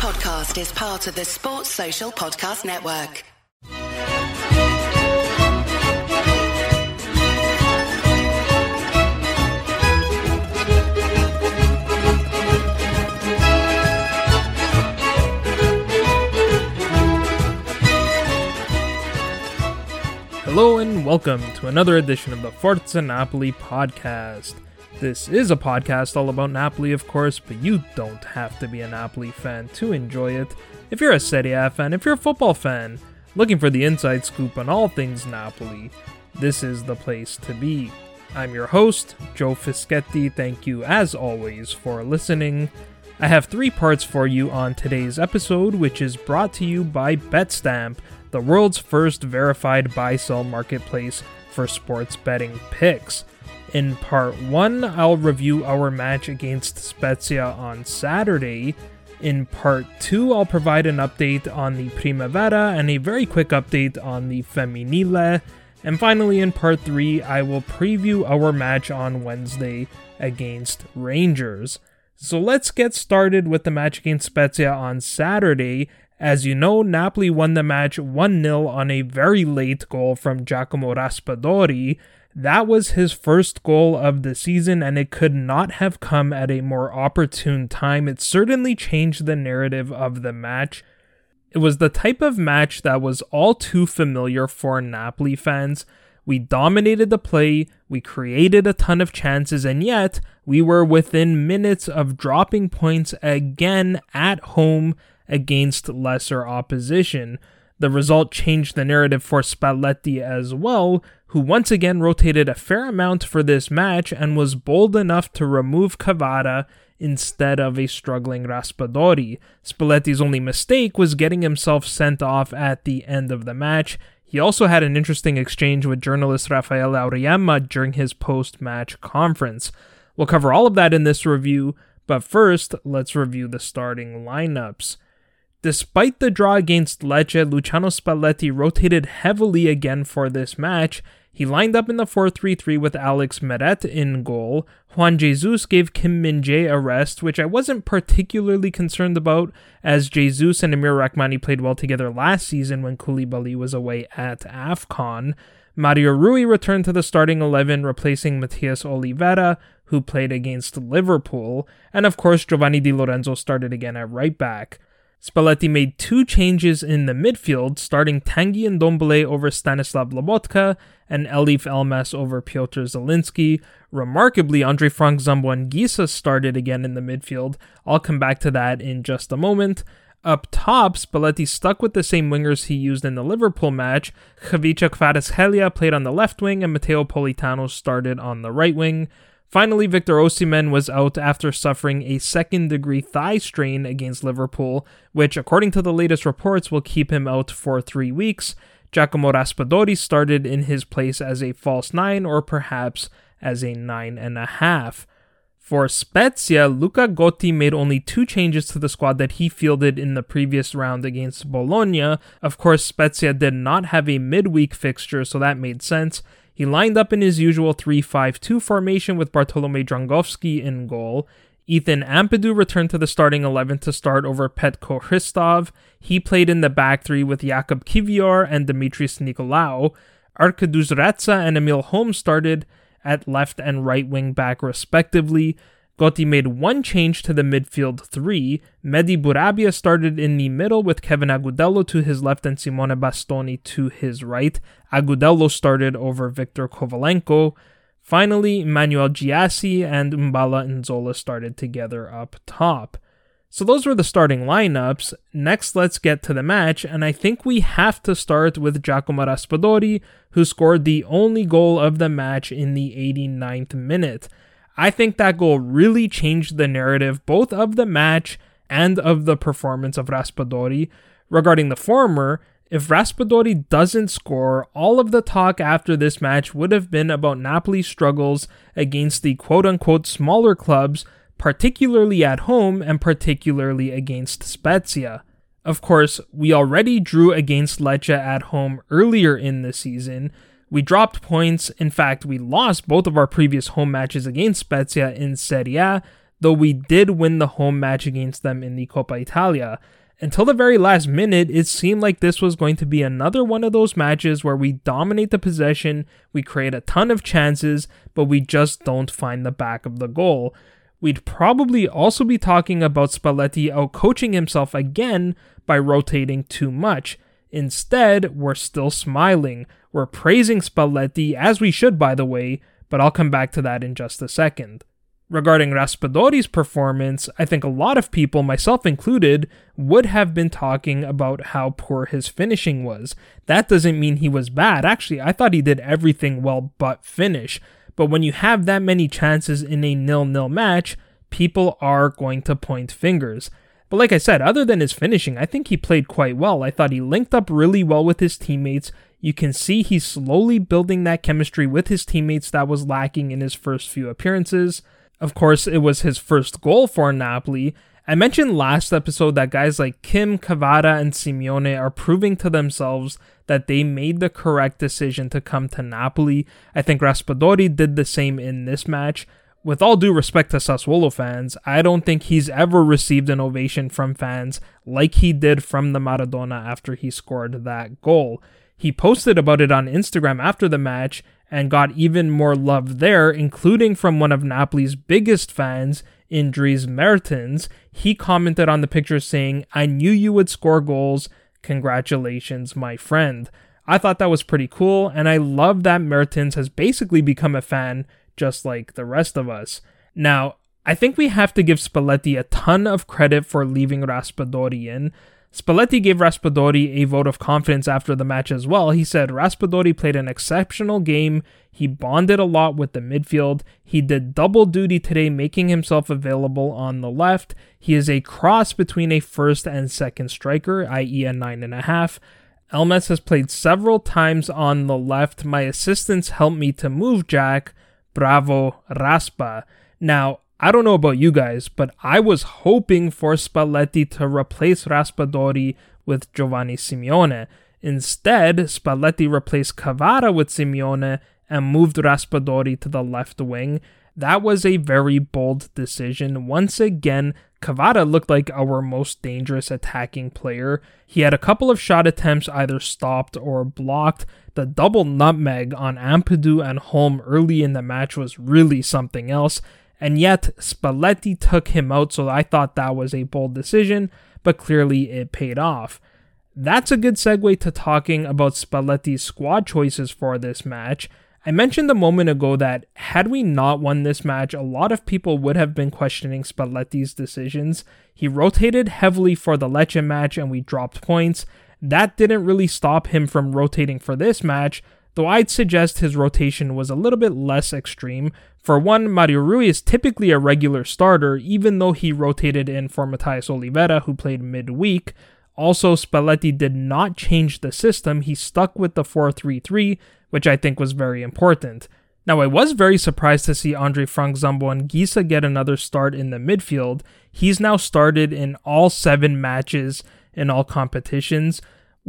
podcast is part of the Sports Social Podcast Network. Hello and welcome to another edition of the Forza Napoli podcast. This is a podcast all about Napoli, of course, but you don't have to be a Napoli fan to enjoy it. If you're a Serie A fan, if you're a football fan, looking for the inside scoop on all things Napoli, this is the place to be. I'm your host, Joe Fischetti. Thank you, as always, for listening. I have three parts for you on today's episode, which is brought to you by BetStamp, the world's first verified buy sell marketplace for sports betting picks. In part 1, I'll review our match against Spezia on Saturday. In part 2, I'll provide an update on the Primavera and a very quick update on the Femminile. And finally, in part 3, I will preview our match on Wednesday against Rangers. So let's get started with the match against Spezia on Saturday. As you know, Napoli won the match 1 0 on a very late goal from Giacomo Raspadori. That was his first goal of the season, and it could not have come at a more opportune time. It certainly changed the narrative of the match. It was the type of match that was all too familiar for Napoli fans. We dominated the play, we created a ton of chances, and yet we were within minutes of dropping points again at home against lesser opposition. The result changed the narrative for Spalletti as well, who once again rotated a fair amount for this match and was bold enough to remove Kvara instead of a struggling Raspadori. Spalletti's only mistake was getting himself sent off at the end of the match. He also had an interesting exchange with journalist Raffaele Auriemma during his post match conference. We'll cover all of that in this review, but first, let's review the starting lineups. Despite the draw against Lecce, Luciano Spalletti rotated heavily again for this match he lined up in the 4 3 3 with Alex Meret in goal. Juan Jesus gave Kim Min Jae a rest, which I wasn't particularly concerned about, as Jesus and Amir Rrahmani played well together last season when Koulibaly was away at AFCON. Mario Rui returned to the starting 11, replacing Matias Olivera, who played against Liverpool. And of course, Giovanni Di Lorenzo started again at right back. Spalletti made two changes in the midfield, starting Tanguy Ndombele over Stanislav Lobotka and Elif Elmas over Piotr Zielinski. Remarkably, Andre Frank Zambo Anguissa started again in the midfield. I'll come back to that in just a moment. Up top, Spalletti stuck with the same wingers he used in the Liverpool match. Khvicha Kvaratskhelia played on the left wing and Matteo Politano started on the right wing. Finally, Victor Osimhen was out after suffering a second degree thigh strain against Liverpool, which, according to the latest reports, will keep him out for three weeks. Giacomo Raspadori started in his place as a false nine or perhaps as a nine and a half. For Spezia, Luca Gotti made only two changes to the squad that he fielded in the previous round against Bologna. Of course, Spezia did not have a midweek fixture, so that made sense. He lined up in his usual 3 5 2 formation with Bartolomei Dragowski in goal. Ethan Ampadu returned to the starting 11 to start over Petko Hristov. He played in the back three with Jakub Kivior and Dimitris Nicolaou. Arkadiusz Reca and Emil Holm started at left and right wing back respectively. Gotti made one change to the midfield three. Mehdi Bourabia started in the middle with Kevin Agudelo to his left and Simone Bastoni to his right. Agudelo started over Victor Kovalenko. Finally, Manuel Gyasi and Mbala Nzola started together up top. So those were the starting lineups. Next, let's get to the match, and I think we have to start with Giacomo Raspadori, who scored the only goal of the match in the 89th minute. I think that goal really changed the narrative both of the match and of the performance of Raspadori. Regarding the former, if Raspadori doesn't score, all of the talk after this match would have been about Napoli's struggles against the quote unquote smaller clubs, particularly at home and particularly against Spezia. Of course, we already drew against Lecce at home earlier in the season, we dropped points. In fact, we lost both of our previous home matches against Spezia in Serie A. though we did win the home match against them in the Coppa Italia. Until the very last minute, it seemed like this was going to be another one of those matches where we dominate the possession, we create a ton of chances, but we just don't find the back of the goal. We'd probably also be talking about Spalletti out coaching himself again by rotating too much. Instead, we're still smiling. We're praising Spalletti, as we should, by the way, but I'll come back to that in just a second. Regarding Raspadori's performance, I think a lot of people, myself included, would have been talking about how poor his finishing was. That doesn't mean he was bad. Actually, I thought he did everything well but finish. But when you have that many chances in a nil-nil match, people are going to point fingers. But like I said, other than his finishing, I think he played quite well. I thought he linked up really well with his teammates. You can see he's slowly building that chemistry with his teammates that was lacking in his first few appearances. Of course, it was his first goal for Napoli. I mentioned last episode that guys like Kim, Kvara, and Simeone are proving to themselves that they made the correct decision to come to Napoli. I think Raspadori did the same in this match. With all due respect to Sassuolo fans, I don't think he's ever received an ovation from fans like he did from the Maradona after he scored that goal. He posted about it on Instagram after the match and got even more love there, including from one of Napoli's biggest fans, Indris Mertens. He commented on the picture saying, I knew you would score goals. Congratulations, my friend. I thought that was pretty cool, and I love that Mertens has basically become a fan just like the rest of us. Now, I think we have to give Spalletti a ton of credit for leaving Raspadori in. Spalletti gave Raspadori a vote of confidence after the match as well. He said Raspadori played an exceptional game. He bonded a lot with the midfield. He did double duty today, making himself available on the left. He is a cross between a first and second striker, i.e., a nine and a half. Elmas has played several times on the left. My assistants helped me to move Jack. Bravo, Raspa. Now, I don't know about you guys, but I was hoping for Spalletti to replace Raspadori with Giovanni Simeone. Instead, Spalletti replaced Kvara with Simeone and moved Raspadori to the left wing. That was a very bold decision. Once again, Kvara looked like our most dangerous attacking player. He had a couple of shot attempts either stopped or blocked. The double nutmeg on Ampadu and Holm early in the match was really something else, and yet Spalletti took him out, so I thought that was a bold decision, but clearly it paid off. That's a good segue to talking about Spalletti's squad choices for this match. I mentioned a moment ago that had we not won this match, a lot of people would have been questioning Spalletti's decisions. He rotated heavily for the Lecce match and we dropped points. That didn't really stop him from rotating for this match, though I'd suggest his rotation was a little bit less extreme. For one, Mario Rui is typically a regular starter, even though he rotated in for Matthias Olivera, who played midweek. Also, Spalletti did not change the system, he stuck with the 4 3 3, which I think was very important. Now, I was very surprised to see Andre Frank Zambo Anguissa get another start in the midfield. He's now started in all seven matches in all competitions.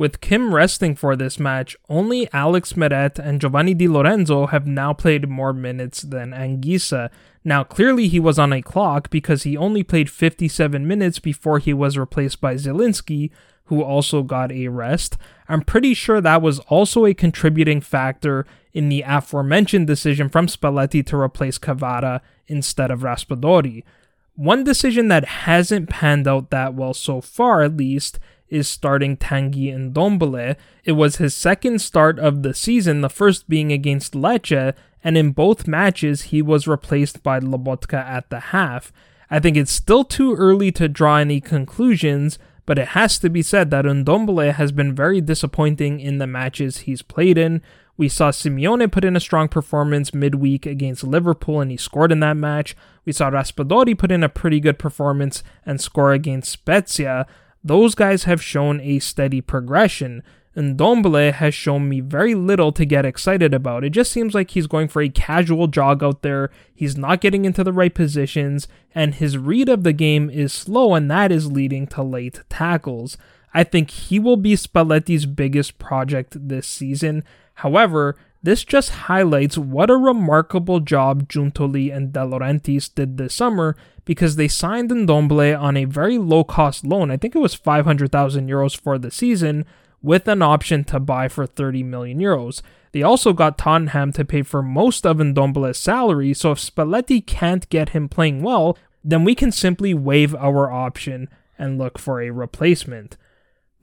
With Kim resting for this match, only Alex Meret and Giovanni Di Lorenzo have now played more minutes than Anguissa. Now, clearly he was on a clock because he only played 57 minutes before he was replaced by Zielinski, who also got a rest. I'm pretty sure that was also a contributing factor in the aforementioned decision from Spalletti to replace Kvara instead of Raspadori. One decision that hasn't panned out that well so far, at least, is starting Tanguy Ndombele. It was his second start of the season, the first being against Lecce, and in both matches he was replaced by Lobotka at the half. I think it's still too early to draw any conclusions, but it has to be said that Ndombele has been very disappointing in the matches he's played in. We saw Simeone put in a strong performance midweek against Liverpool and he scored in that match. We saw Raspadori put in a pretty good performance and score against Spezia. Those guys have shown a steady progression. Ndombele has shown me very little to get excited about. It just seems like he's going for a casual jog out there. He's not getting into the right positions, and his read of the game is slow, and that is leading to late tackles. I think he will be Spalletti's biggest project this season. However, This just highlights what a remarkable job Giuntoli and De Laurentiis did this summer because they signed Ndombele on a very low cost loan. I think it was 500,000 euros for the season with an option to buy for 30 million euros. They also got Tottenham to pay for most of Ndombele's salary, so if Spalletti can't get him playing well, then we can simply waive our option and look for a replacement.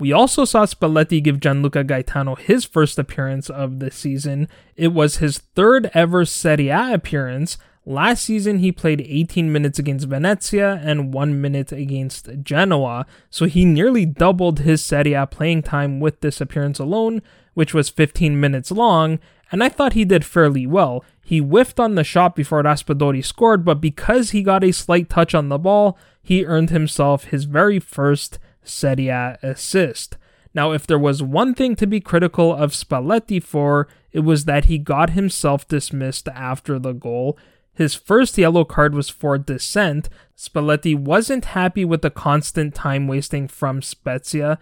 We also saw Spalletti give Gianluca Gaetano his first appearance of the season. It was his third ever Serie A appearance. Last season, he played 18 minutes against Venezia and 1 minute against Genoa, so he nearly doubled his Serie A playing time with this appearance alone, which was 15 minutes long, and I thought he did fairly well. He whiffed on the shot before Raspadori scored, but because he got a slight touch on the ball, he earned himself his very first Serie A assist. Now, if there was one thing to be critical of Spalletti for, it was that he got himself dismissed after the goal. His first yellow card was for dissent. Spalletti wasn't happy with the constant time wasting from Spezia,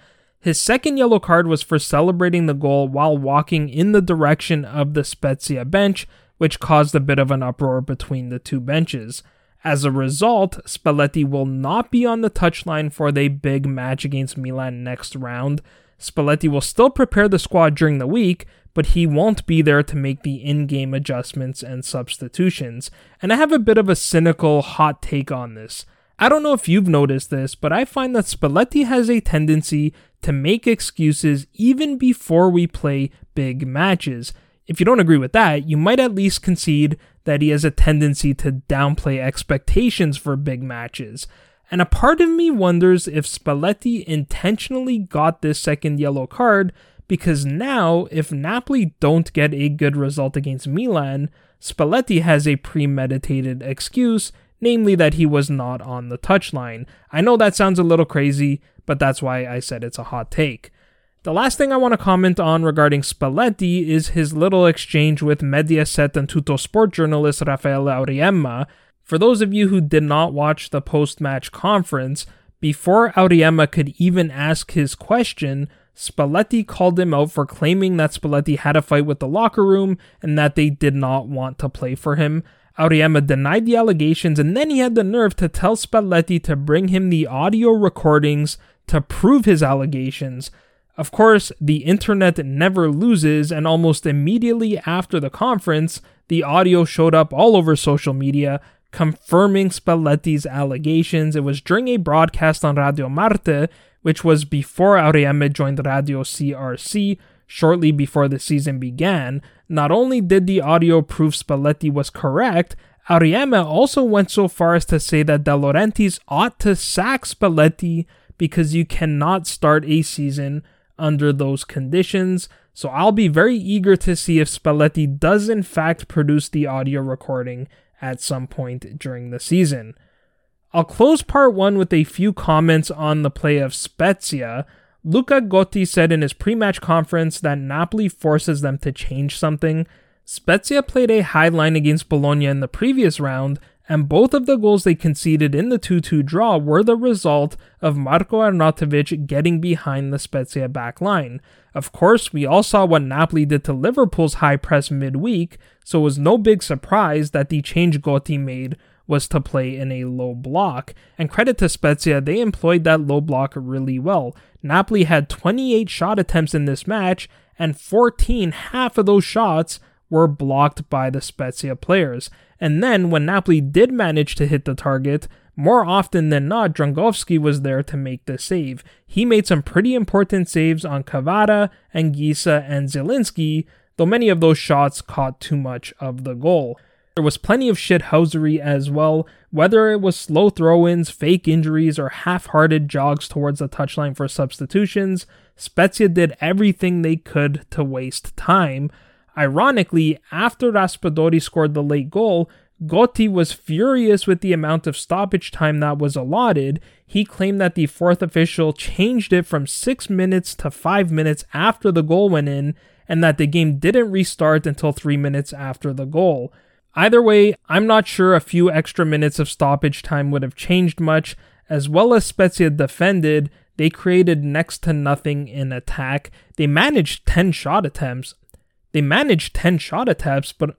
his second yellow card was for celebrating the goal while walking in the direction of the Spezia bench, which caused a bit of an uproar between the two benches. As a result, Spalletti will not be on the touchline for the big match against Milan next round. Spalletti will still prepare the squad during the week, but he won't be there to make the in game adjustments and substitutions. And I have a bit of a cynical hot take on this. I don't know if you've noticed this, but I find that Spalletti has a tendency to make excuses even before we play big matches. If you don't agree with that, you might at least concede that he has a tendency to downplay expectations for big matches. And a part of me wonders if Spalletti intentionally got this second yellow card because now, if Napoli don't get a good result against Milan, Spalletti has a premeditated excuse namely that he was not on the touchline. I know that sounds a little crazy, but that's why I said it's a hot take. The last thing I want to comment on regarding Spalletti is his little exchange with Mediaset and Tuttosport journalist Raffaele Auriemma. For those of you who did not watch the post match conference, before Auriemma could even ask his question, Spalletti called him out for claiming that Spalletti had a fight with the locker room and that they did not want to play for him. Auriemma denied the allegations and then he had the nerve to tell Spalletti to bring him the audio recordings to prove his allegations. Of course, the internet never loses, and almost immediately after the conference, the audio showed up all over social media confirming Spalletti's allegations. It was during a broadcast on Radio Marte, which was before Auriemma joined Radio CRC, shortly before the season began, not only did the audio prove Spalletti was correct, Auriemma also went so far as to say that De Laurentiis ought to sack Spalletti because you cannot start a season under those conditions. So I'll be very eager to see if Spalletti does in fact produce the audio recording at some point during the season. I'll close part one with a few comments on the play of Spezia. Luca Gotti said in his pre match conference that Napoli forces them to change something. Spezia played a high line against Bologna in the previous round, and both of the goals they conceded in the 2 2 draw were the result of Marco Arnautovic getting behind the Spezia back line. Of course, we all saw what Napoli did to Liverpool's high press midweek, so it was no big surprise that the change Gotti made was to play in a low block. And credit to Spezia, they employed that low block really well. Napoli had 28 shot attempts in this match, and 14, half of those shots, were blocked by the Spezia players. And then, when Napoli did manage to hit the target, more often than not, Dragowski was there to make the save. He made some pretty important saves on Kvara, Anguissa, and Zielinski, though many of those shots caught too much of the goal. There was plenty of shithousery as well, whether it was slow throw ins, fake injuries, or half hearted jogs towards the touchline for substitutions. Spezia did everything they could to waste time. Ironically, after Raspadori scored the late goal, Gotti was furious with the amount of stoppage time that was allotted. He claimed that the fourth official changed it from 6 minutes to 5 minutes after the goal went in, and that the game didn't restart until 3 minutes after the goal. Either way, I'm not sure a few extra minutes of stoppage time would have changed much. As well as Spezia defended, they created next to nothing in attack. They managed 10 shot attempts. They managed 10 shot attempts, but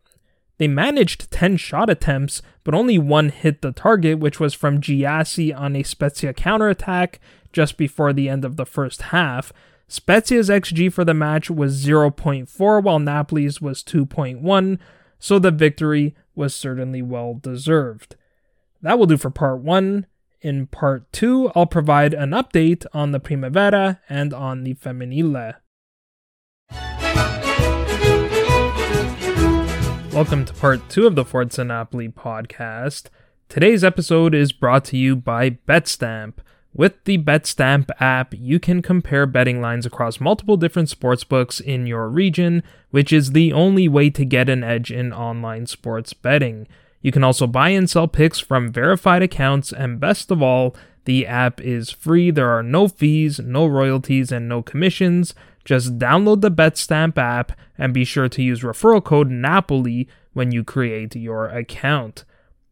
they managed 10 shot attempts, but only one hit the target, which was from Gyasi on a Spezia counterattack just before the end of the first half. Spezia's XG for the match was 0.4, while Napoli's was 2.1, so the victory was certainly well deserved. That will do for part 1. In part 2, I'll provide an update on the Primavera and on the Femminile. Welcome to part 2 of the Forza Napoli podcast. Today's episode is brought to you by BetStamp. With the BetStamp app, you can compare betting lines across multiple different sportsbooks in your region, which is the only way to get an edge in online sports betting. You can also buy and sell picks from verified accounts, and best of all, the app is free. There are no fees, no royalties, and no commissions. Just download the BetStamp app and be sure to use referral code NAPOLI when you create your account.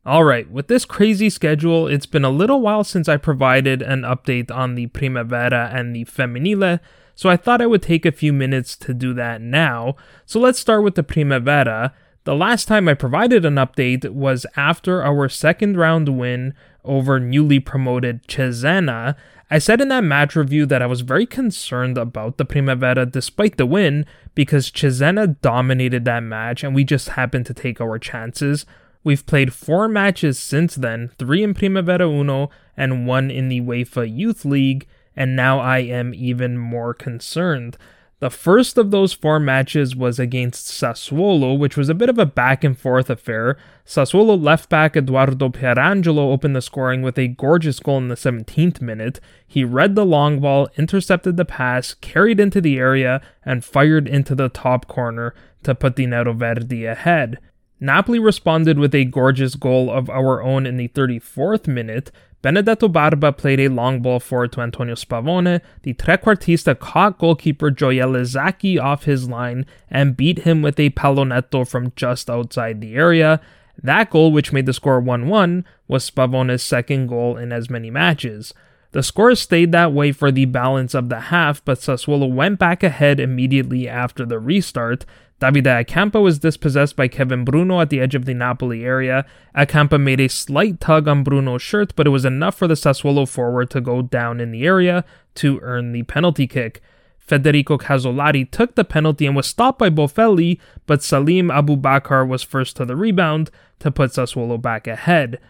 Alright, with this crazy schedule, it's been a little while since I provided an update on the Primavera and the Femminile, so I thought I would take a few minutes to do that now. So let's start with the Primavera. The last time I provided an update was after our second round win over newly promoted Cesena. I said in that match review that I was very concerned about the Primavera despite the win because Cesena dominated that match and we just happened to take our chances. We've played four matches since then, three in Primavera Uno and one in the UEFA Youth League, and now I am even more concerned. The first of those four matches was against Sassuolo, which was a bit of a back and forth affair. Sassuolo left back Eduardo Pierangelo opened the scoring with a gorgeous goal in the 17th minute. He read the long ball, intercepted the pass, carried into the area, and fired into the top corner to put the Nero Verdi ahead. Napoli responded with a gorgeous goal of our own in the 34th minute. Benedetto Barba played a long ball forward to Antonio Spavone. The trequartista caught goalkeeper Gioele Zacchi off his line and beat him with a pallonetto from just outside the area. That goal, which made the score 1 1, was Spavone's second goal in as many matches. The score stayed that way for the balance of the half, but Sassuolo went back ahead immediately after the restart. Davide Acampa was dispossessed by Kevin Bruno at the edge of the Napoli area. Acampa made a slight tug on Bruno's shirt, but it was enough for the Sassuolo forward to go down in the area to earn the penalty kick. Federico Casolari took the penalty and was stopped by Boffelli, but Salim Abubakar was first to the rebound to put Sassuolo back ahead.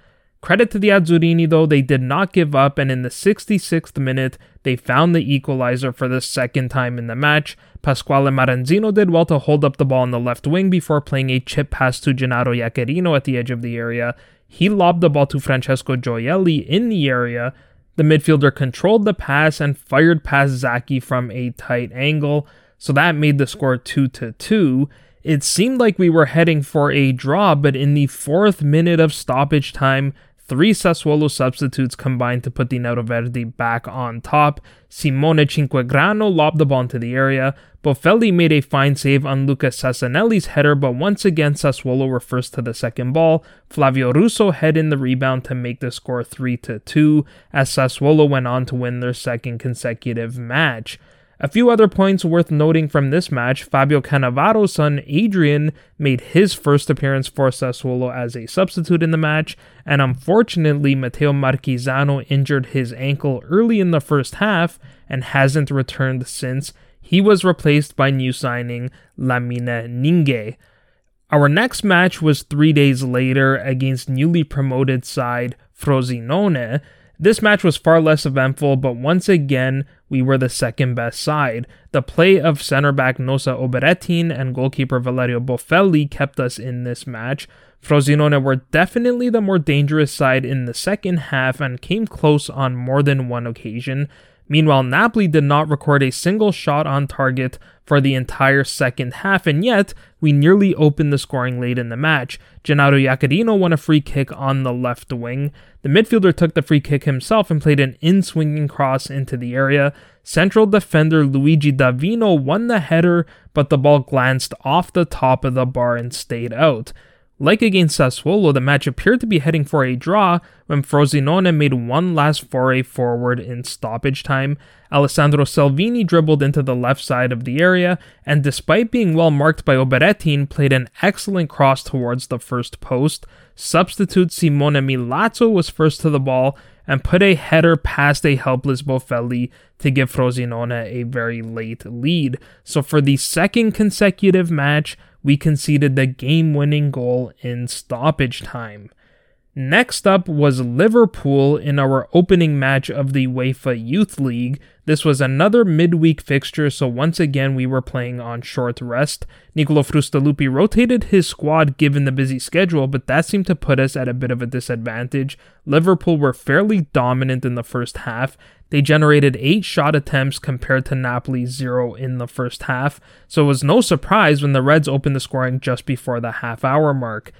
Credit to the Azzurrini though, they did not give up, and in the 66th minute, they found the equalizer for the second time in the match. Pasquale Maranzino did well to hold up the ball on the left wing before playing a chip pass to Gennaro Iaccarino at the edge of the area. He lobbed the ball to Francesco Gioielli in the area. The midfielder controlled the pass and fired past Zacchi from a tight angle, so that made the score 2 to 2. It seemed like we were heading for a draw, but in the fourth minute of stoppage time, Three Sassuolo substitutes combined to put the Verdi back on top. Simone Cinquegrano lobbed the ball into the area. Boffelli made a fine save on Luca Sassanelli's header, but once again Sassuolo were first to the second ball. Flavio Russo head in the rebound to make the score 3 to 2, as Sassuolo went on to win their second consecutive match. A few other points worth noting from this match Fabio Cannavaro's son Adrian made his first appearance for Sassuolo as a substitute in the match, and unfortunately, Matteo Marchisano injured his ankle early in the first half and hasn't returned since. He was replaced by new signing Lamina Ningue. Our next match was three days later against newly promoted side Frosinone. This match was far less eventful, but once again, we were the second best side. The play of center back Nosa Obaretin and goalkeeper Valerio Boffelli kept us in this match. Frosinone were definitely the more dangerous side in the second half and came close on more than one occasion. Meanwhile, Napoli did not record a single shot on target for the entire second half, and yet we nearly opened the scoring late in the match. Gennaro Iaccarino won a free kick on the left wing. The midfielder took the free kick himself and played an in swinging cross into the area. Central defender Luigi Davino won the header, but the ball glanced off the top of the bar and stayed out. Like against Sassuolo, the match appeared to be heading for a draw when Frosinone made one last foray forward in stoppage time. Alessandro Salvini dribbled into the left side of the area, and despite being well marked by Obaretin, played an excellent cross towards the first post. Substitute Simone Milazzo was first to the ball and put a header past a helpless Boffelli to give Frosinone a very late lead. So for the second consecutive match, we conceded the game winning goal in stoppage time. Next up was Liverpool in our opening match of the UEFA Youth League. This was another midweek fixture, so once again we were playing on short rest. Nicolo Frustalupi rotated his squad given the busy schedule, but that seemed to put us at a bit of a disadvantage. Liverpool were fairly dominant in the first half. They generated 8 shot attempts compared to Napoli's 0 in the first half, so it was no surprise when the Reds opened the scoring just before the half hour mark.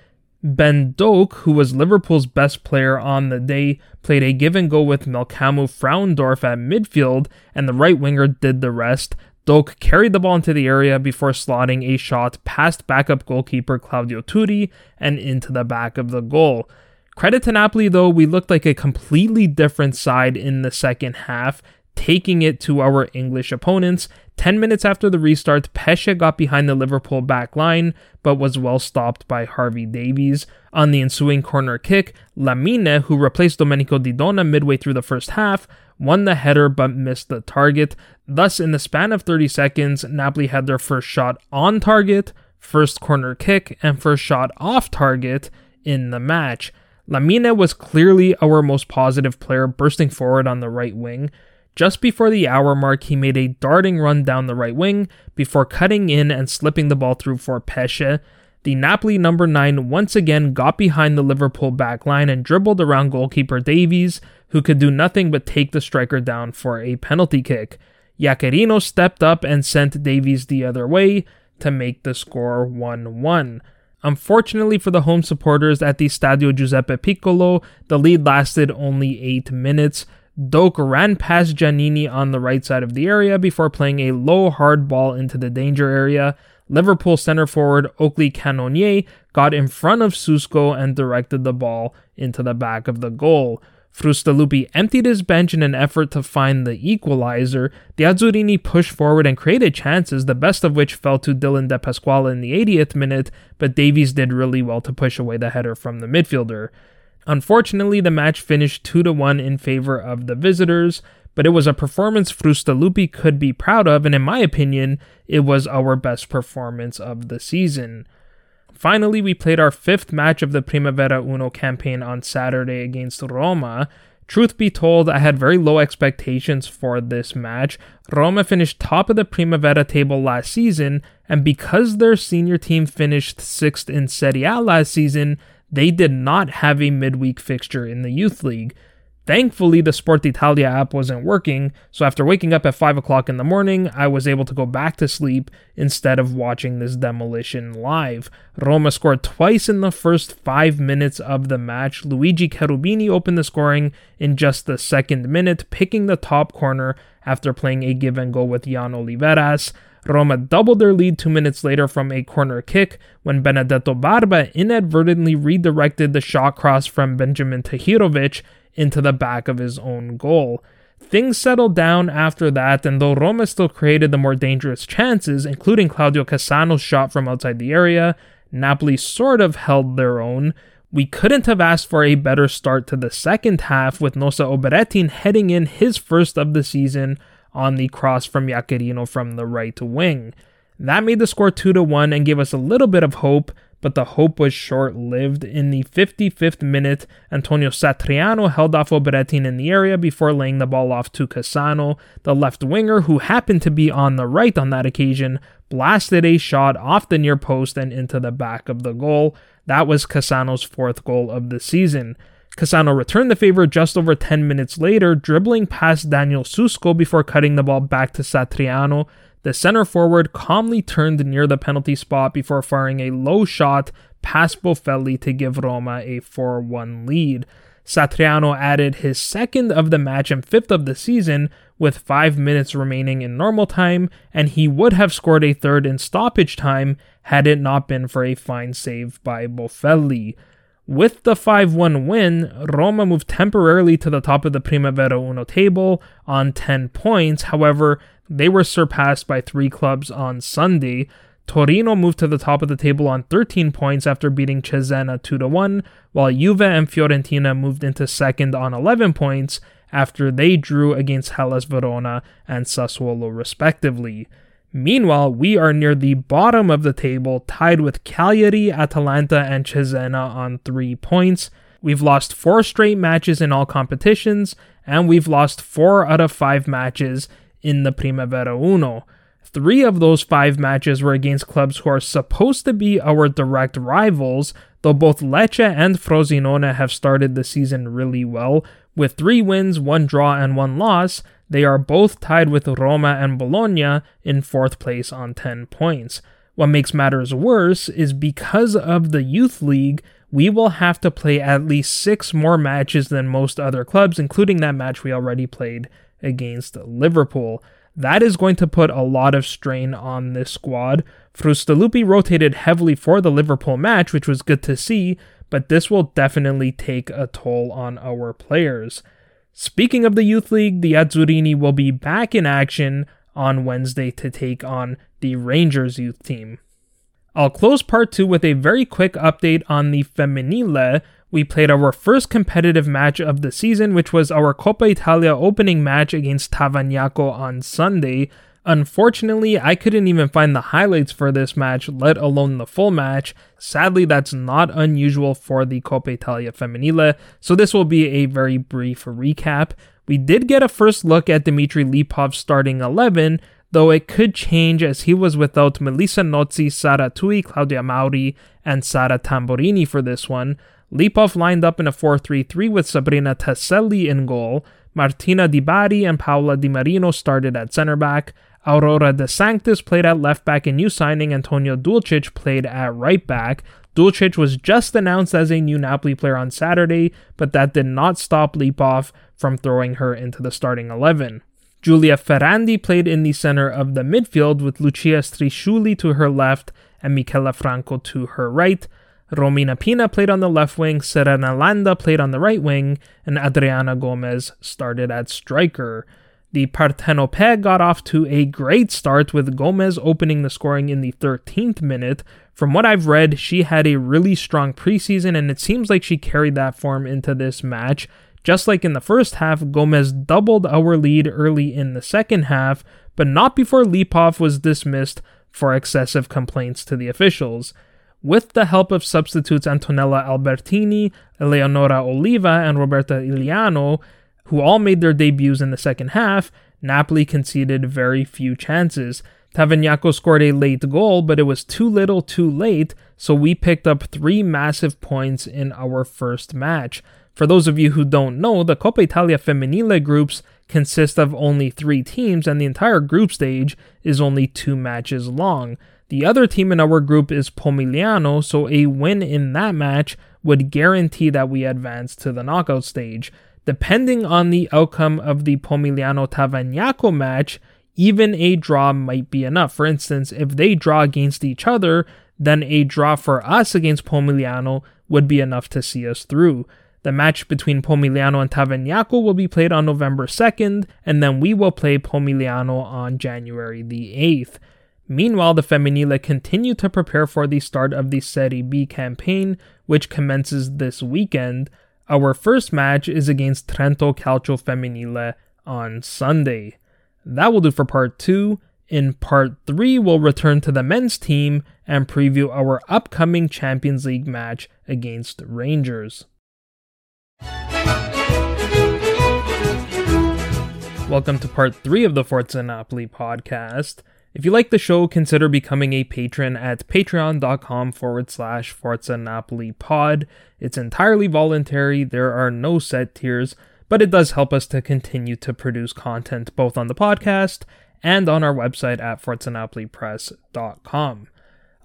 Ben Doak, who was Liverpool's best player on the day, played a give and go with Melkamu Frauendorf at midfield, and the right winger did the rest. Doak carried the ball into the area before slotting a shot past backup goalkeeper Claudio Turri and into the back of the goal. Credit to Napoli, though, we looked like a completely different side in the second half, taking it to our English opponents. 10 minutes after the restart, Pesce got behind the Liverpool back line, but was well stopped by Harvey Davies. On the ensuing corner kick, Lamine, who replaced Domenico Di Donna midway through the first half, won the header but missed the target. Thus, in the span of 30 seconds, Napoli had their first shot on target, first corner kick, and first shot off target in the match. Lamine was clearly our most positive player, bursting forward on the right wing. Just before the hour mark, he made a darting run down the right wing before cutting in and slipping the ball through for Pesce. The Napoli number 9 once again got behind the Liverpool back line and dribbled around goalkeeper Davies, who could do nothing but take the striker down for a penalty kick. Iaccarino stepped up and sent Davies the other way to make the score 1 1. Unfortunately for the home supporters at the Stadio Giuseppe Piccolo, the lead lasted only 8 minutes. Doak ran past Giannini on the right side of the area before playing a low hard ball into the danger area. Liverpool center forward Oakley Cannonier got in front of Susco and directed the ball into the back of the goal. Frustalupi emptied his bench in an effort to find the equalizer. The Azzurrini pushed forward and created chances, the best of which fell to Dylan De Pasquale in the 80th minute, but Davies did really well to push away the header from the midfielder. Unfortunately, the match finished 2 to 1 in favor of the visitors, but it was a performance Frustalupi could be proud of, and in my opinion, it was our best performance of the season. Finally, we played our fifth match of the Primavera Uno campaign on Saturday against Roma. Truth be told, I had very low expectations for this match. Roma finished top of the Primavera table last season, and because their senior team finished sixth in Serie A last season, they did not have a midweek fixture in the Youth League. Thankfully, the Sport Italia app wasn't working, so after waking up at 5 o'clock in the morning, I was able to go back to sleep instead of watching this demolition live. Roma scored twice in the first 5 minutes of the match. Luigi Cherubini opened the scoring in just the second minute, picking the top corner after playing a give and go with Jan Oliveras. Roma doubled their lead two minutes later from a corner kick when Benedetto Barba inadvertently redirected the shot cross from Benjamin Tahirovic into the back of his own goal. Things settled down after that, and though Roma still created the more dangerous chances, including Claudio Cassano's shot from outside the area, Napoli sort of held their own. We couldn't have asked for a better start to the second half, with Nosa Obaretin heading in his first of the season on the cross from Iaccarino from the right wing. That made the score 2 to 1 and gave us a little bit of hope, but the hope was short lived. In the 55th minute, Antonio Satriano held off Obaretin in the area before laying the ball off to Cassano. The left winger, who happened to be on the right on that occasion, blasted a shot off the near post and into the back of the goal. That was Cassano's fourth goal of the season. Cassano returned the favor just over 10 minutes later, dribbling past Daniel Susco before cutting the ball back to Satriano. The center forward calmly turned near the penalty spot before firing a low shot past Boffelli to give Roma a 4 1 lead. Satriano added his second of the match and fifth of the season with five minutes remaining in normal time, and he would have scored a third in stoppage time had it not been for a fine save by Boffelli. With the 5 1 win, Roma moved temporarily to the top of the Primavera Uno table on 10 points. However, they were surpassed by three clubs on Sunday. Torino moved to the top of the table on 13 points after beating Cesena 2 1, while Juve and Fiorentina moved into second on 11 points after they drew against Hellas Verona and Sassuolo respectively. Meanwhile, we are near the bottom of the table, tied with Cagliari, Atalanta, and Cesena on three points. We've lost four straight matches in all competitions, and we've lost four out of five matches in the Primavera Uno. Three of those five matches were against clubs who are supposed to be our direct rivals, though both Lecce and Frosinone have started the season really well. With three wins, one draw, and one loss, they are both tied with Roma and Bologna in fourth place on 10 points. What makes matters worse is because of the Youth League, we will have to play at least six more matches than most other clubs, including that match we already played against Liverpool. That is going to put a lot of strain on this squad. Frustalupi rotated heavily for the Liverpool match, which was good to see, but this will definitely take a toll on our players. Speaking of the Youth League, the Azzurrini will be back in action on Wednesday to take on the Rangers youth team. I'll close part 2 with a very quick update on the Femminile. We played our first competitive match of the season, which was our Coppa Italia opening match against Tavagnacco on Sunday. Unfortunately, I couldn't even find the highlights for this match, let alone the full match. Sadly, that's not unusual for the Coppa Italia Femminile, so this will be a very brief recap. We did get a first look at Dimitri Lipov's starting 11, though it could change as he was without Melissa Nozzi, Sara Tui, Claudia Mauri, and Sara Tamborini for this one. Lipov lined up in a 4 3 3 with Sabrina Tasselli in goal. Martina Di Bari and Paola Di Marino started at center back. Aurora De Sanctis played at left back and new signing Antonio Dulcich played at right back. Dulcich was just announced as a new Napoli player on Saturday, but that did not stop Lipov from throwing her into the starting 11. Giulia Ferrandi played in the center of the midfield with Lucia Strisciuli to her left and Michela Franco to her right. Romina Pina played on the left wing, Serena Landa played on the right wing, and Adriana Gomez started at striker. The Partenope got off to a great start with Gomez opening the scoring in the 13th minute. From what I've read, she had a really strong preseason and it seems like she carried that form into this match. Just like in the first half, Gomez doubled our lead early in the second half, but not before Lipov was dismissed for excessive complaints to the officials. With the help of substitutes Antonella Albertini, Eleonora Oliva, and Roberta Iliano, who all made their debuts in the second half, Napoli conceded very few chances. Tavagnacco scored a late goal, but it was too little too late, so we picked up three massive points in our first match. For those of you who don't know, the Coppa Italia Femminile groups consist of only three teams, and the entire group stage is only two matches long. The other team in our group is Pomigliano, so a win in that match would guarantee that we advance to the knockout stage. Depending on the outcome of the Pomigliano Tavagnacco match, even a draw might be enough. For instance, if they draw against each other, then a draw for us against Pomigliano would be enough to see us through. The match between Pomigliano and Tavagnacco will be played on November 2nd, and then we will play Pomigliano on January the 8th. Meanwhile, the Femminile continue to prepare for the start of the Serie B campaign, which commences this weekend. Our first match is against Trento Calcio Femminile on Sunday. That will do for part 2. In part 3, we'll return to the men's team and preview our upcoming Champions League match against Rangers. Welcome to part 3 of the Forza Napoli podcast. If you like the show, consider becoming a patron at patreon.com forward slash Napoli pod. It's entirely voluntary, there are no set tiers, but it does help us to continue to produce content both on the podcast and on our website at forzanapolipress.com.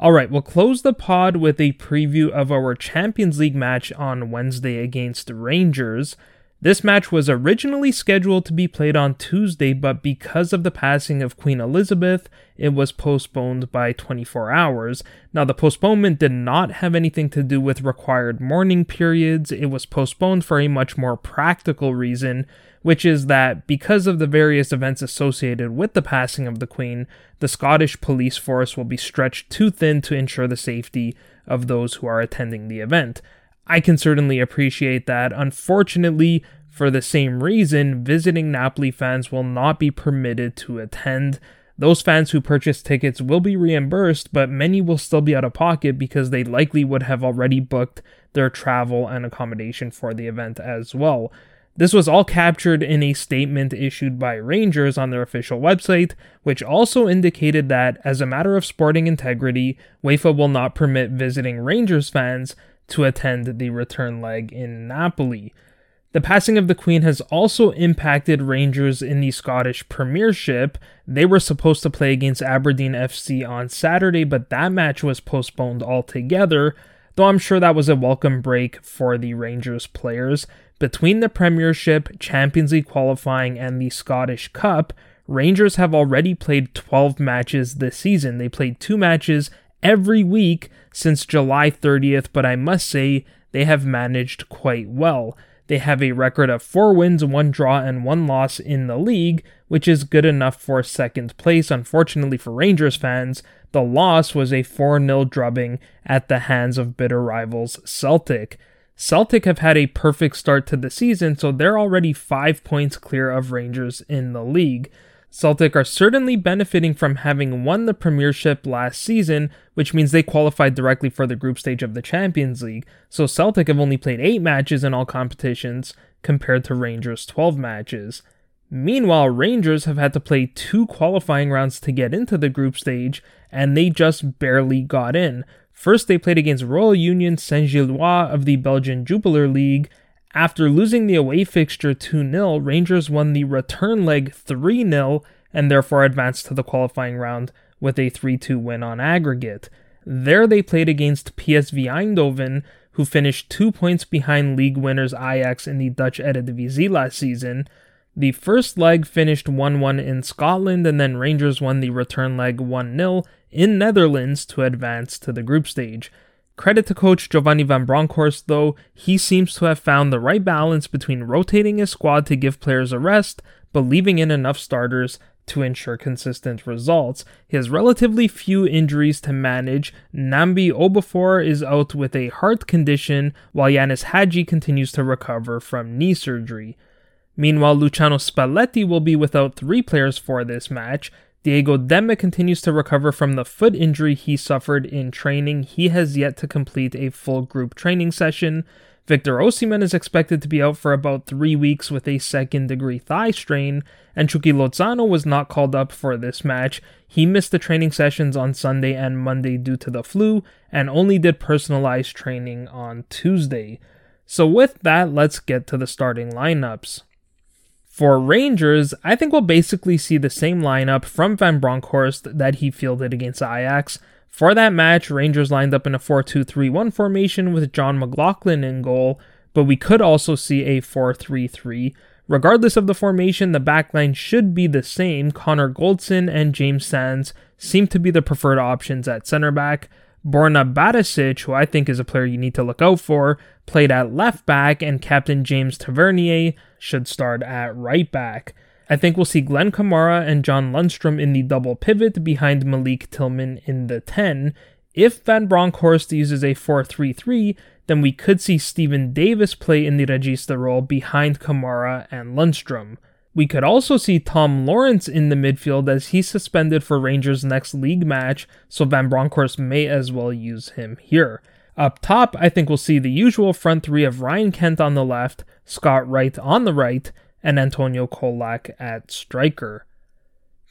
All right, we'll close the pod with a preview of our Champions League match on Wednesday against Rangers. This match was originally scheduled to be played on Tuesday, but because of the passing of Queen Elizabeth, it was postponed by 24 hours. Now, the postponement did not have anything to do with required mourning periods, it was postponed for a much more practical reason, which is that because of the various events associated with the passing of the Queen, the Scottish police force will be stretched too thin to ensure the safety of those who are attending the event. I can certainly appreciate that. Unfortunately, for the same reason, visiting Napoli fans will not be permitted to attend. Those fans who purchase tickets will be reimbursed, but many will still be out of pocket because they likely would have already booked their travel and accommodation for the event as well. This was all captured in a statement issued by Rangers on their official website, which also indicated that, as a matter of sporting integrity, UEFA will not permit visiting Rangers fans to attend the return leg in Napoli. The passing of the Queen has also impacted Rangers in the Scottish Premiership. They were supposed to play against Aberdeen FC on Saturday, but that match was postponed altogether, though I'm sure that was a welcome break for the Rangers players. Between the Premiership, Champions League qualifying, and the Scottish Cup, Rangers have already played 12 matches this season. They played two matches every week since July 30th, but I must say they have managed quite well. They have a record of four wins, one draw, and one loss in the league, which is good enough for second place. Unfortunately for Rangers fans, the loss was a 4 0 drubbing at the hands of bitter rivals Celtic. Celtic have had a perfect start to the season, so they're already five points clear of Rangers in the league. Celtic are certainly benefiting from having won the Premiership last season, which means they qualified directly for the group stage of the Champions League. So Celtic have only played 8 matches in all competitions compared to Rangers' 12 matches. Meanwhile, Rangers have had to play two qualifying rounds to get into the group stage, and they just barely got in. First, they played against Royal Union Saint Gilloise of the Belgian Jupiler League, after losing the away fixture 2 0, Rangers won the return leg 3 0 and therefore advanced to the qualifying round with a 3 2 win on aggregate. There they played against PSV Eindhoven, who finished two points behind league winners Ajax in the Dutch Eredivisie last season. The first leg finished 1 1 in Scotland, and then Rangers won the return leg 1 0 in Netherlands to advance to the group stage. Credit to coach Giovanni Van Bronckhorst, though, he seems to have found the right balance between rotating his squad to give players a rest, but leaving in enough starters to ensure consistent results. He has relatively few injuries to manage. Nnamdi Ofoborh is out with a heart condition, while Ianis Hagi continues to recover from knee surgery. Meanwhile, Luciano Spalletti will be without three players for this match. Diego Demme continues to recover from the foot injury he suffered in training. He has yet to complete a full group training session. Victor Osimhen is expected to be out for about three weeks with a second degree thigh strain, and Chucky Lozano was not called up for this match. He missed the training sessions on Sunday and Monday due to the flu, and only did personalized training on Tuesday. So, with that, let's get to the starting lineups. For Rangers, I think we'll basically see the same lineup from Van Bronckhorst that he fielded against Ajax. For that match, Rangers lined up in a 4 2 3 1 formation with Jon McLaughlin in goal, but we could also see a 4 3 3. Regardless of the formation, the backline should be the same. Connor Goldson and James Sands seem to be the preferred options at center back. Borna Barisic, who I think is a player you need to look out for, played at left back, and Captain James Tavernier should start at right back. I think we'll see Glenn Kamara and John Lundstram in the double pivot behind Malik Tillman in the 10. If Van Bronckhorst uses a 4 3 3, then we could see Steven Davis play in the Regista role behind Kamara and Lundstram. We could also see Tom Lawrence in the midfield as he's suspended for Rangers' next league match, so Van Bronckhorst may as well use him here. Up top, I think we'll see the usual front three of Ryan Kent on the left, Scott Wright on the right, and Antonio Colak at striker.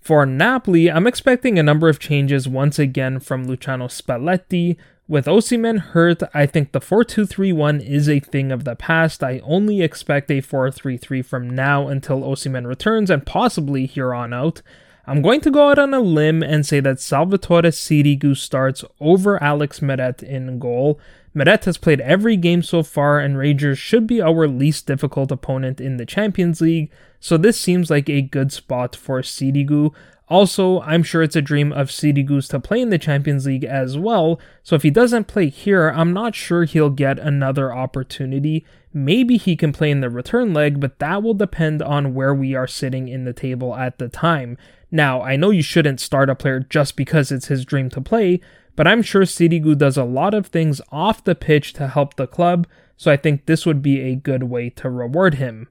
For Napoli, I'm expecting a number of changes once again from Luciano Spalletti, with Osimhen hurt, I think the 4-2-3-1 is a thing of the past. I only expect a 4-3-3 from now until Osimhen returns and possibly here on out. I'm going to go out on a limb and say that Salvatore Sirigu starts over Alex Meret in goal. Meret has played every game so far, and Rangers should be our least difficult opponent in the Champions League, so this seems like a good spot for Sirigu. Also, I'm sure it's a dream of Sirigu's to play in the Champions League as well, so if he doesn't play here, I'm not sure he'll get another opportunity. Maybe he can play in the return leg, but that will depend on where we are sitting in the table at the time. Now, I know you shouldn't start a player just because it's his dream to play, but I'm sure Sirigu does a lot of things off the pitch to help the club, so I think this would be a good way to reward him.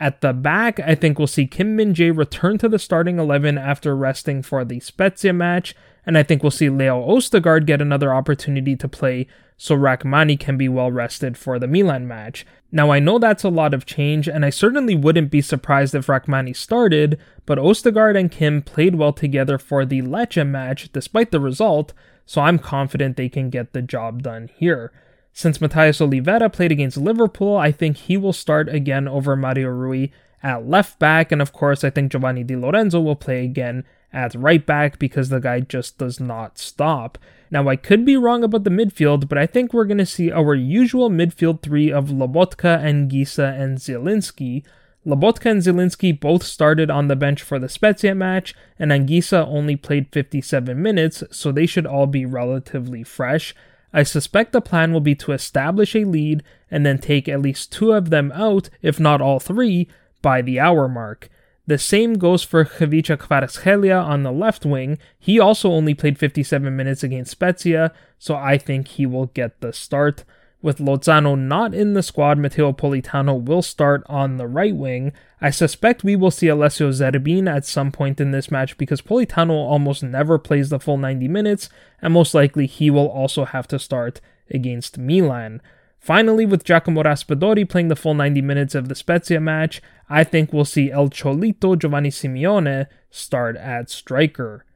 At the back, I think we'll see Kim Min Jae return to the starting 11 after resting for the Spezia match, and I think we'll see Leo Ostigard get another opportunity to play so Rrahmani can be well rested for the Milan match. Now, I know that's a lot of change, and I certainly wouldn't be surprised if Rrahmani started, but Ostigard and Kim played well together for the Lecce match despite the result, so I'm confident they can get the job done here. Since Matias Olivera played against Liverpool, I think he will start again over Mario Rui at left back, and of course, I think Giovanni Di Lorenzo will play again at right back because the guy just does not stop. Now, I could be wrong about the midfield, but I think we're going to see our usual midfield three of Lobotka, Anguissa, and Zielinski. Lobotka and Zielinski both started on the bench for the Spezia match, and Anguissa only played 57 minutes, so they should all be relatively fresh. I suspect the plan will be to establish a lead and then take at least two of them out, if not all three, by the hour mark. The same goes for Khvicha Kvaratskhelia on the left wing. He also only played 57 minutes against Spezia, so I think he will get the start. With Lozano not in the squad, Matteo Politano will start on the right wing. I suspect we will see Alessio Zerbin at some point in this match because Politano almost never plays the full 90 minutes, and most likely he will also have to start against Milan. Finally, with Giacomo Raspadori playing the full 90 minutes of the Spezia match, I think we'll see El Cholito Giovanni Simeone start at striker.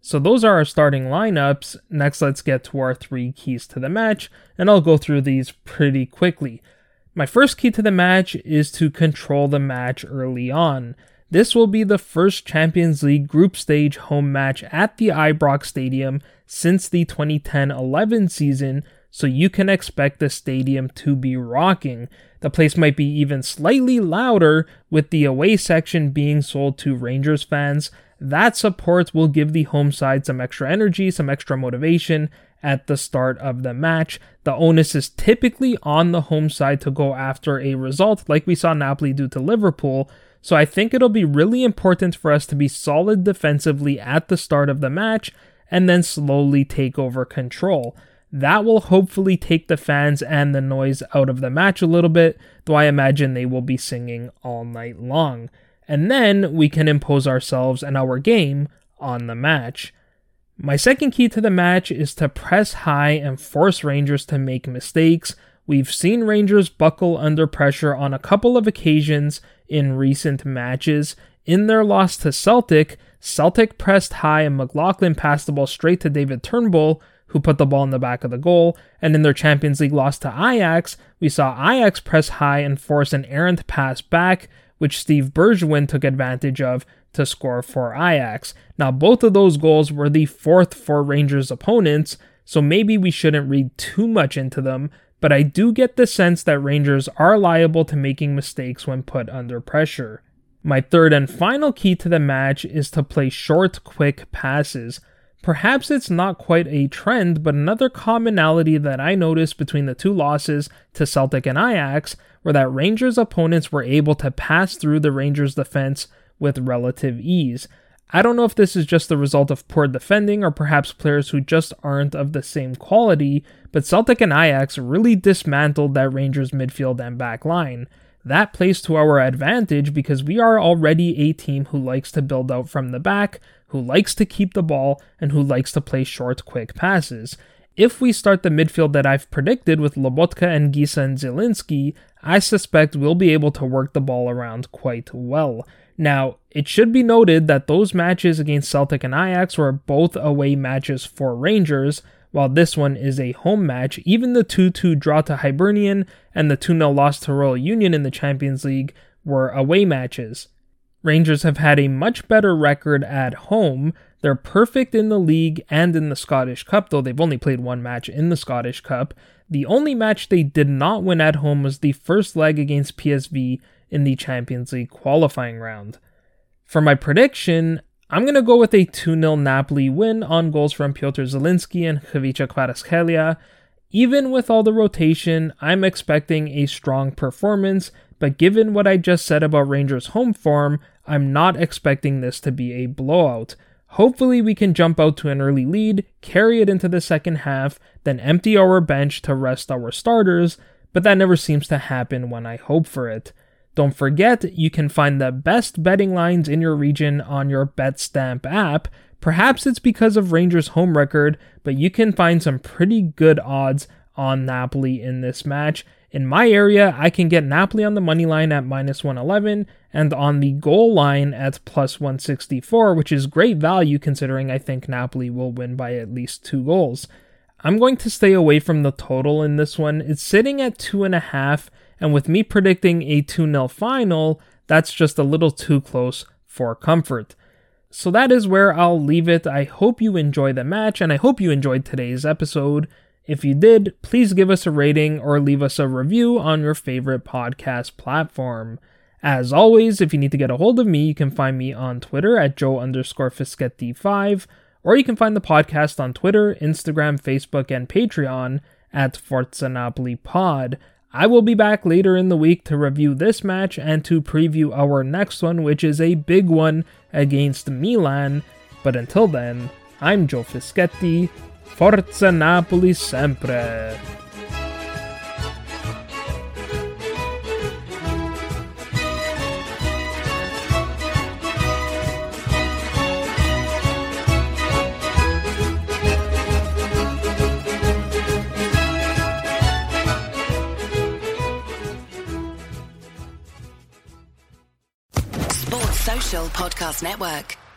So those are our starting lineups. Next, let's get to our three keys to the match, and I'll go through these pretty quickly. My first key to the match is to control the match early on. This will be the first Champions League group stage home match at the Ibrox Stadium since the 2010 11 season, so you can expect the stadium to be rocking. The place might be even slightly louder, with the away section being sold to Rangers fans, that support will give the home side some extra energy, some extra motivation at the start of the match. The onus is typically on the home side to go after a result, like we saw Napoli do to Liverpool. So I think it'll be really important for us to be solid defensively at the start of the match and then slowly take over control. That will hopefully take the fans and the noise out of the match a little bit, though I imagine they will be singing all night long and then we can impose ourselves and our game on the match. My second key to the match is to press high and force Rangers to make mistakes. We've seen Rangers buckle under pressure on a couple of occasions in recent matches. In their loss to Celtic, Celtic pressed high and McLaughlin passed the ball straight to David Turnbull, who put the ball in the back of the goal. And in their Champions League loss to Ajax, we saw Ajax press high and force an errant pass back, which Steve Bergwijn took advantage of to score for Ajax. Now, both of those goals were the fourth for Rangers opponents, so maybe we shouldn't read too much into them, but I do get the sense that Rangers are liable to making mistakes when put under pressure. My third and final key to the match is to play short, quick passes. Perhaps it's not quite a trend, but another commonality that I noticed between the two losses to Celtic and Ajax were that Rangers opponents were able to pass through the Rangers defense with relative ease. I don't know if this is just the result of poor defending or perhaps players who just aren't of the same quality, but Celtic and Ajax really dismantled that Rangers midfield and back line. That plays to our advantage because we are already a team who likes to build out from the back, who likes to keep the ball, and who likes to play short, quick passes. If we start the midfield that I've predicted with Lobotka Anguissa and Zielinski, I suspect we'll be able to work the ball around quite well. Now, it should be noted that those matches against Celtic and Ajax were both away matches for Rangers, while this one is a home match. Even the 2 2 draw to Hibernian and the 2 0 loss to Royal Union in the Champions League were away matches. Rangers have had a much better record at home. They're perfect in the league and in the Scottish Cup, though they've only played one match in the Scottish Cup. The only match they did not win at home was the first leg against PSV in the Champions League qualifying round. For my prediction, I'm going to go with a 2 0 Napoli win on goals from Piotr Zielinski and Khvicha Kvaratskhelia. Even with all the rotation, I'm expecting a strong performance, but given what I just said about Rangers' home form, I'm not expecting this to be a blowout. Hopefully, we can jump out to an early lead, carry it into the second half, then empty our bench to rest our starters, but that never seems to happen when I hope for it. Don't forget, you can find the best betting lines in your region on your BetStamp app. Perhaps it's because of Rangers' home record, but you can find some pretty good odds on Napoli in this match. In my area, I can get Napoli on the money line at minus 111 and on the goal line at plus 164, which is great value considering I think Napoli will win by at least two goals. I'm going to stay away from the total in this one. It's sitting at two and a half, and with me predicting a 2 0 final, that's just a little too close for comfort. So that is where I'll leave it. I hope you enjoy the match, and I hope you enjoyed today's episode. If you did, please give us a rating or leave us a review on your favorite podcast platform. As always, if you need to get a hold of me, you can find me on Twitter at Joe underscore Fischetti5, or you can find the podcast on Twitter, Instagram, Facebook, and Patreon at Forza Pod. I will be back later in the week to review this match and to preview our next one, which is a big one against Milan. But until then, I'm Joe Fischetti. Forza Napoli sempre! Podcast Network.